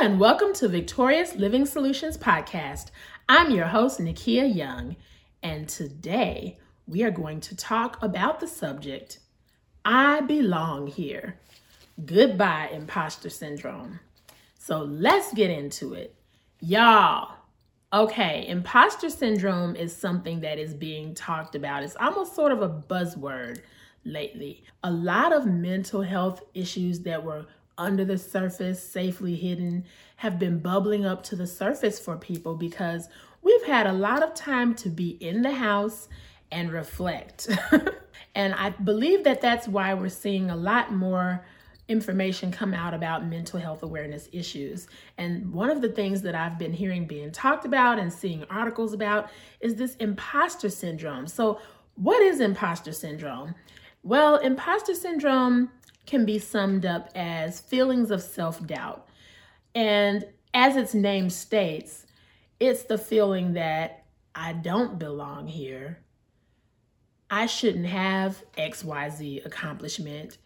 And welcome to Victorious Living Solutions Podcast. I'm your host, Nikeya Young, and today we are going to talk about the subject I belong here. Goodbye, imposter syndrome. So let's get into it. Y'all, okay, imposter syndrome is something that is being talked about. It's almost sort of a buzzword lately. A lot of mental health issues that were under the surface, safely hidden, have been bubbling up to the surface for people because we've had a lot of time to be in the house and reflect. and I believe that that's why we're seeing a lot more information come out about mental health awareness issues. And one of the things that I've been hearing being talked about and seeing articles about is this imposter syndrome. So, what is imposter syndrome? Well, imposter syndrome can be summed up as feelings of self doubt. And as its name states, it's the feeling that I don't belong here. I shouldn't have XYZ accomplishment.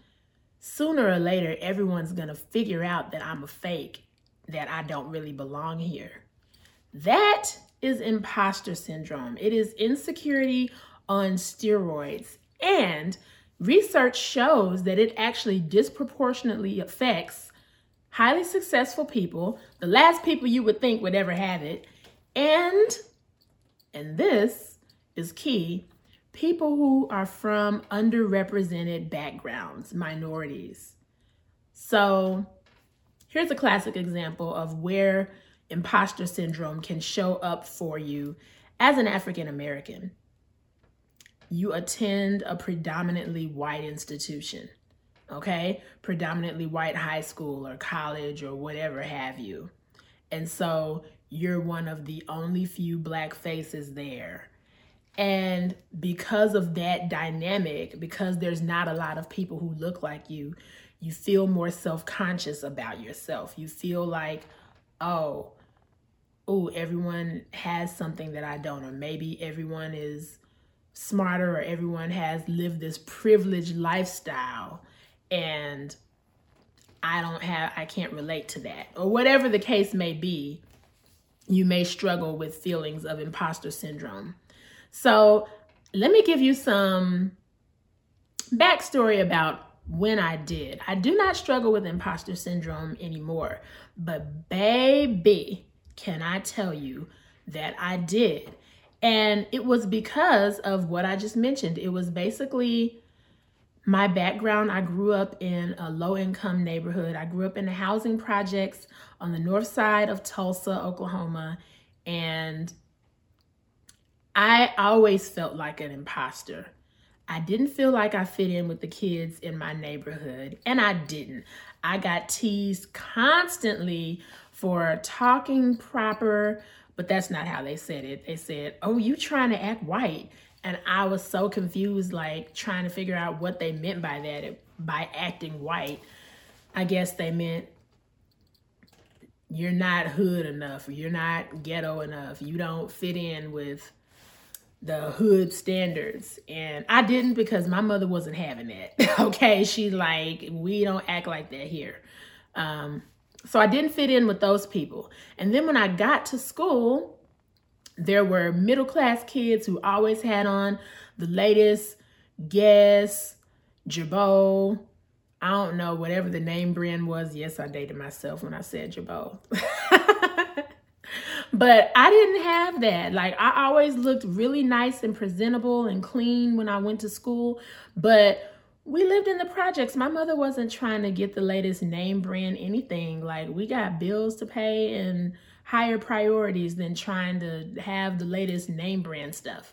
Sooner or later, everyone's going to figure out that I'm a fake, that I don't really belong here. That is imposter syndrome. It is insecurity on steroids. And Research shows that it actually disproportionately affects highly successful people, the last people you would think would ever have it, and, and this is key, people who are from underrepresented backgrounds, minorities. So here's a classic example of where imposter syndrome can show up for you as an African American you attend a predominantly white institution, okay? Predominantly white high school or college or whatever have you. And so you're one of the only few black faces there. And because of that dynamic, because there's not a lot of people who look like you, you feel more self conscious about yourself. You feel like, oh, oh, everyone has something that I don't, or maybe everyone is smarter or everyone has lived this privileged lifestyle and I don't have I can't relate to that or whatever the case may be you may struggle with feelings of imposter syndrome so let me give you some backstory about when I did. I do not struggle with imposter syndrome anymore, but baby, can I tell you that I did. And it was because of what I just mentioned. It was basically my background. I grew up in a low income neighborhood. I grew up in the housing projects on the north side of Tulsa, Oklahoma. And I always felt like an imposter. I didn't feel like I fit in with the kids in my neighborhood, and I didn't. I got teased constantly for talking proper, but that's not how they said it. They said, "Oh, you trying to act white." And I was so confused like trying to figure out what they meant by that by acting white. I guess they meant you're not hood enough, you're not ghetto enough, you don't fit in with the hood standards. And I didn't because my mother wasn't having that. okay, she like we don't act like that here. Um so I didn't fit in with those people. And then when I got to school, there were middle class kids who always had on the latest Guess, Girbaud, I don't know, whatever the name brand was. Yes, I dated myself when I said Girbaud. but I didn't have that. Like, I always looked really nice and presentable and clean when I went to school. But we lived in the projects. My mother wasn't trying to get the latest name brand anything. Like we got bills to pay and higher priorities than trying to have the latest name brand stuff.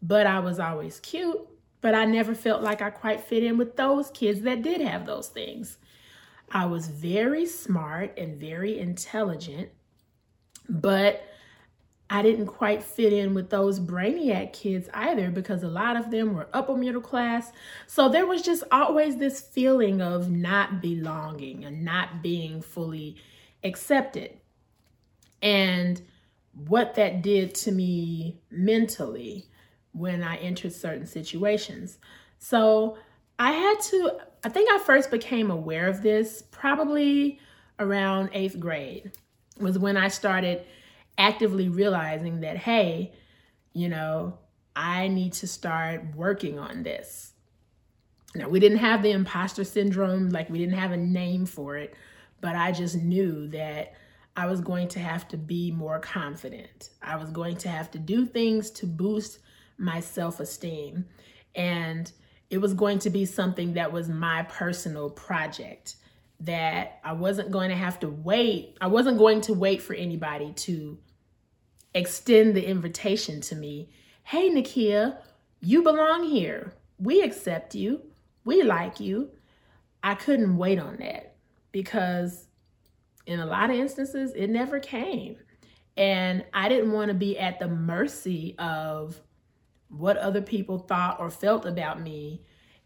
But I was always cute, but I never felt like I quite fit in with those kids that did have those things. I was very smart and very intelligent, but I didn't quite fit in with those brainiac kids either because a lot of them were upper middle class. So there was just always this feeling of not belonging and not being fully accepted. And what that did to me mentally when I entered certain situations. So I had to, I think I first became aware of this probably around eighth grade was when I started actively realizing that, hey, you know, I need to start working on this. Now, we didn't have the imposter syndrome, like, we didn't have a name for it, but I just knew that I was going to have to be more confident. I was going to have to do things to boost my self esteem. And it was going to be something that was my personal project that I wasn't going to have to wait. I wasn't going to wait for anybody to extend the invitation to me. Hey, Nikeya, you belong here. We accept you. We like you. I couldn't wait on that because in a lot of instances, it never came. And I didn't want to be at the mercy of what other people thought or felt about me.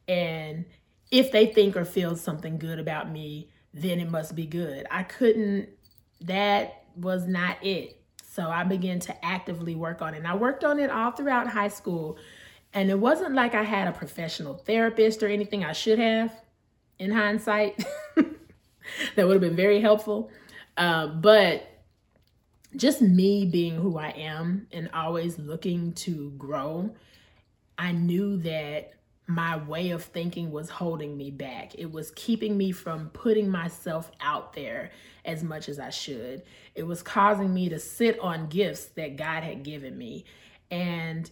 And if they think or feel something good about me, then it must be good. I couldn't, that was not it. So I began to actively work on it. And I worked on it all throughout high school. And it wasn't like I had a professional therapist or anything I should have in hindsight. that would have been very helpful. Uh, but just me being who I am and always looking to grow, I knew that my way of thinking was holding me back. It was keeping me from putting myself out there as much as I should. It was causing me to sit on gifts that God had given me. And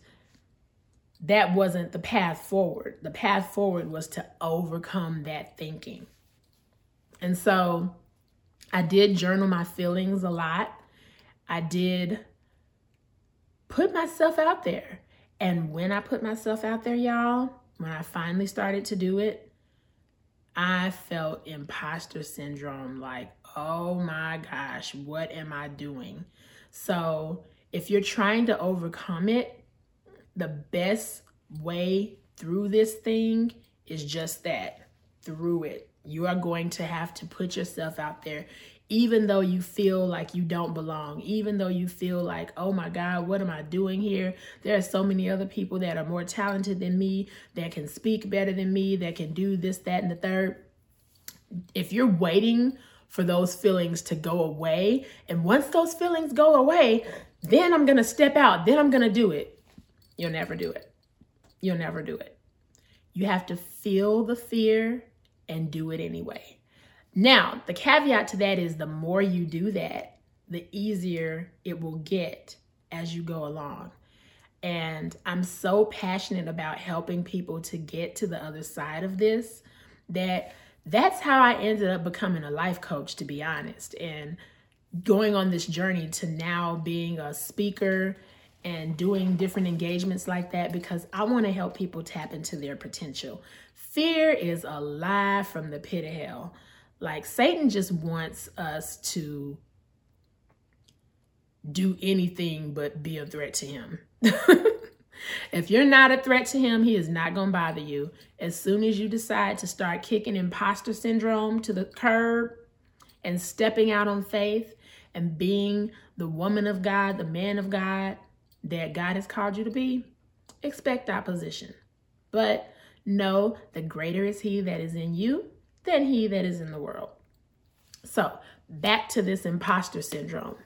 that wasn't the path forward. The path forward was to overcome that thinking. And so I did journal my feelings a lot. I did put myself out there. And when I put myself out there, y'all, when I finally started to do it, I felt imposter syndrome like, oh my gosh, what am I doing? So, if you're trying to overcome it, the best way through this thing is just that through it. You are going to have to put yourself out there even though you feel like you don't belong, even though you feel like, oh my God, what am I doing here? There are so many other people that are more talented than me, that can speak better than me, that can do this, that, and the third. If you're waiting for those feelings to go away, and once those feelings go away, then I'm gonna step out, then I'm gonna do it. You'll never do it. You'll never do it. You have to feel the fear and do it anyway. Now, the caveat to that is the more you do that, the easier it will get as you go along. And I'm so passionate about helping people to get to the other side of this that that's how I ended up becoming a life coach, to be honest, and going on this journey to now being a speaker and doing different engagements like that because I want to help people tap into their potential. Fear is a lie from the pit of hell. Like Satan just wants us to do anything but be a threat to him. if you're not a threat to him, he is not going to bother you. As soon as you decide to start kicking imposter syndrome to the curb and stepping out on faith and being the woman of God, the man of God that God has called you to be, expect opposition. But know the greater is he that is in you than he that is in the world. So, back to this imposter syndrome.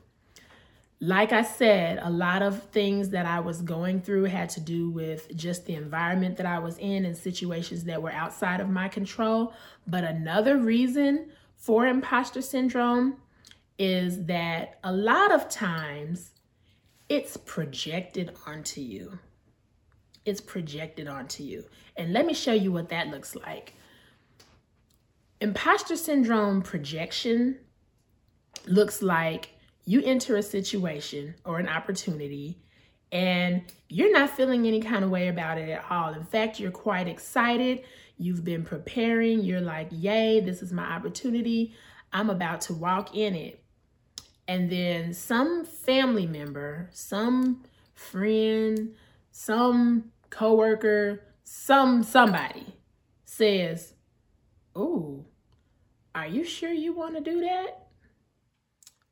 Like I said, a lot of things that I was going through had to do with just the environment that I was in and situations that were outside of my control. But another reason for imposter syndrome is that a lot of times it's projected onto you. It's projected onto you. And let me show you what that looks like. Imposter syndrome projection looks like you enter a situation or an opportunity and you're not feeling any kind of way about it at all. In fact, you're quite excited. You've been preparing. You're like, yay, this is my opportunity. I'm about to walk in it. And then some family member, some friend, some coworker, some somebody says, "Oh, are you sure you want to do that?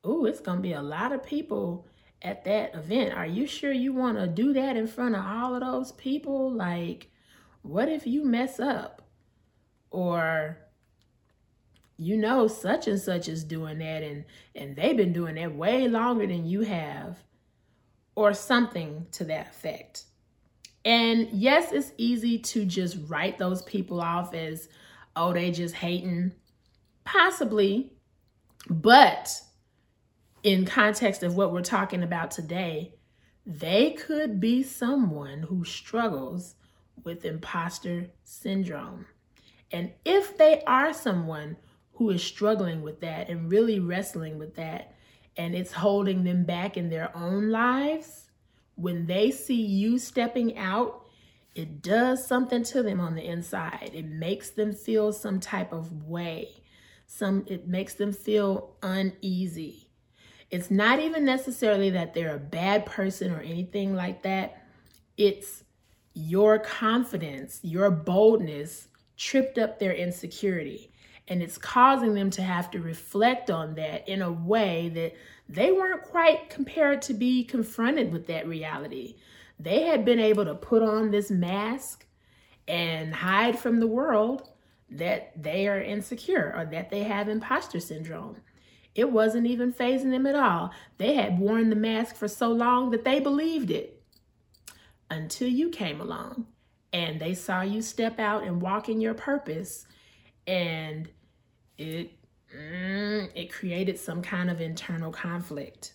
Oh, it's going to be a lot of people at that event. Are you sure you want to do that in front of all of those people? Like, what if you mess up? Or you know such and such is doing that and and they've been doing that way longer than you have or something to that effect and yes it's easy to just write those people off as oh they just hating. Possibly. But in context of what we're talking about today they could be someone who struggles with imposter syndrome. And if they are someone who is struggling with that and really wrestling with that, and it's holding them back in their own lives, when they see you stepping out, it does something to them on the inside. It makes them feel some type of way. Some it makes them feel uneasy. It's not even necessarily that they're a bad person or anything like that. It's your confidence, your boldness tripped up their insecurity. And it's causing them to have to reflect on that in a way that they weren't quite compared to be confronted with that reality. They had been able to put on this mask and hide from the world that they are insecure or that they have imposter syndrome. It wasn't even phasing them at all. They had worn the mask for so long that they believed it until you came along and they saw you step out and walk in your purpose and it mm, it created some kind of internal conflict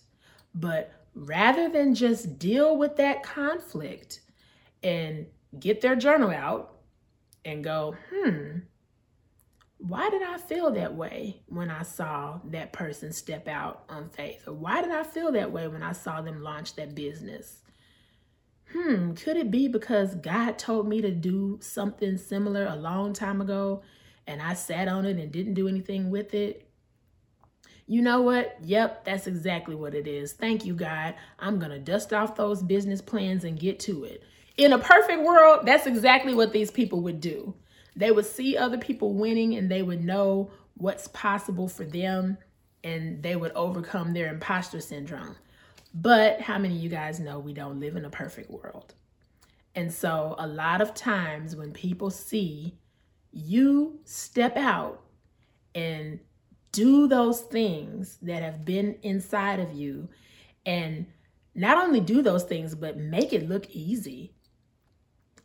but rather than just deal with that conflict and get their journal out and go hmm why did I feel that way when I saw that person step out on faith? Or why did I feel that way when I saw them launch that business? hmm, could it be because God told me to do something similar a long time ago and I sat on it and didn't do anything with it? You know what? Yep, that's exactly what it is. Thank you, God. I'm going to dust off those business plans and get to it. In a perfect world, that's exactly what these people would do. They would see other people winning and they would know what's possible for them and they would overcome their imposter syndrome. But how many of you guys know we don't live in a perfect world? And so, a lot of times when people see you step out and do those things that have been inside of you, and not only do those things, but make it look easy,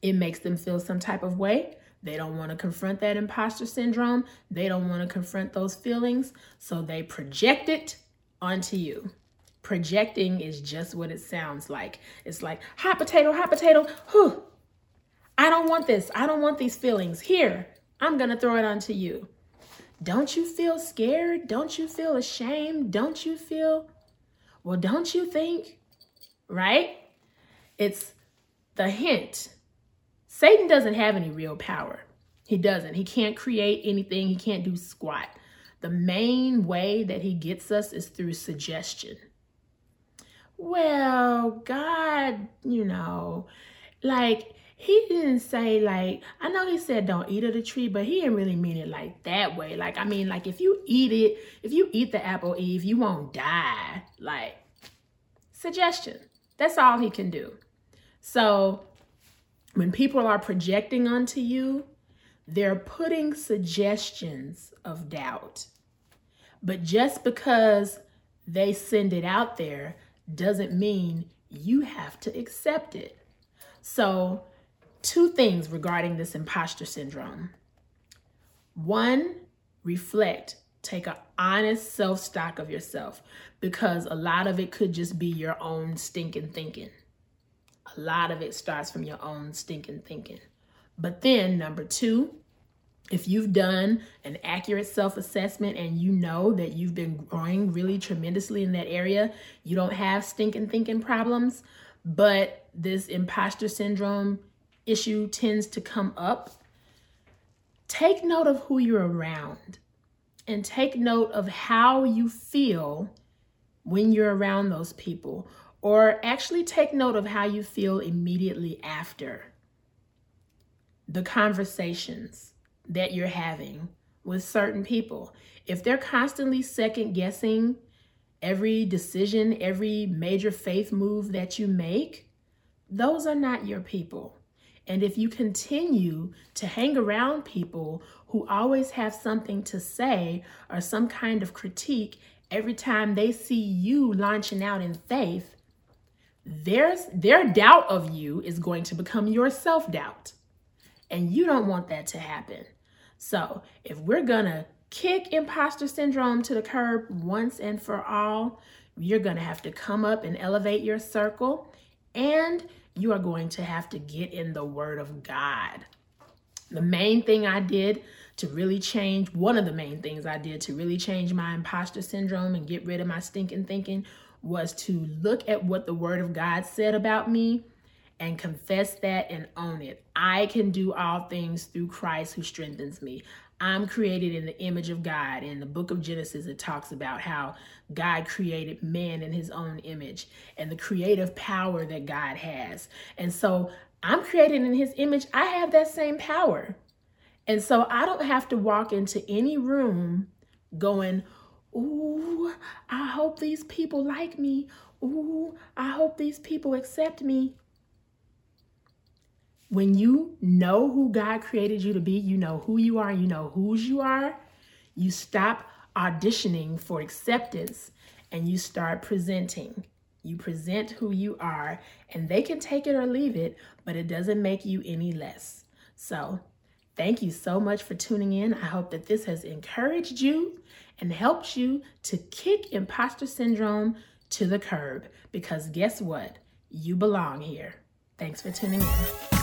it makes them feel some type of way. They don't want to confront that imposter syndrome. They don't want to confront those feelings. So they project it onto you. Projecting is just what it sounds like. It's like, hot potato, hot potato, whew. I don't want this. I don't want these feelings. Here, I'm going to throw it onto you. Don't you feel scared? Don't you feel ashamed? Don't you feel, well, don't you think, right? It's the hint. Satan doesn't have any real power. He doesn't. He can't create anything, he can't do squat. The main way that he gets us is through suggestion well, God, you know, like he didn't say like I know he said don't eat of the tree, but he didn't really mean it like that way. Like I mean, like if you eat it, if you eat the apple Eve, you won't die. Like suggestion. That's all he can do. So when people are projecting onto you, they're putting suggestions of doubt. But just because they send it out there doesn't mean you have to accept it. So, two things regarding this imposter syndrome. One, reflect, take an honest self stock of yourself because a lot of it could just be your own stinking thinking. A lot of it starts from your own stinking thinking. But then, number two, if you've done an accurate self assessment and you know that you've been growing really tremendously in that area, you don't have stinking thinking problems, but this imposter syndrome issue tends to come up, take note of who you're around and take note of how you feel when you're around those people, or actually take note of how you feel immediately after the conversations that you're having with certain people. If they're constantly second guessing every decision, every major faith move that you make, those are not your people. And if you continue to hang around people who always have something to say or some kind of critique every time they see you launching out in faith, their doubt of you is going to become your self-doubt. And you don't want that to happen. So, if we're going to kick imposter syndrome to the curb once and for all, you're going to have to come up and elevate your circle and you are going to have to get in the Word of God. The main thing I did to really change, one of the main things I did to really change my imposter syndrome and get rid of my stinking thinking was to look at what the Word of God said about me and confess that and own it. I can do all things through Christ who strengthens me. I'm created in the image of God. In the book of Genesis, it talks about how God created man in his own image and the creative power that God has. And so I'm created in his image. I have that same power. And so I don't have to walk into any room going, Ooh, I hope these people like me. Ooh, I hope these people accept me. When you know who God created you to be, you know who you are, you know whose you are, you stop auditioning for acceptance and you start presenting. You present who you are, and they can take it or leave it, but it doesn't make you any less. So, thank you so much for tuning in. I hope that this has encouraged you and helped you to kick imposter syndrome to the curb because guess what? You belong here. Thanks for tuning in.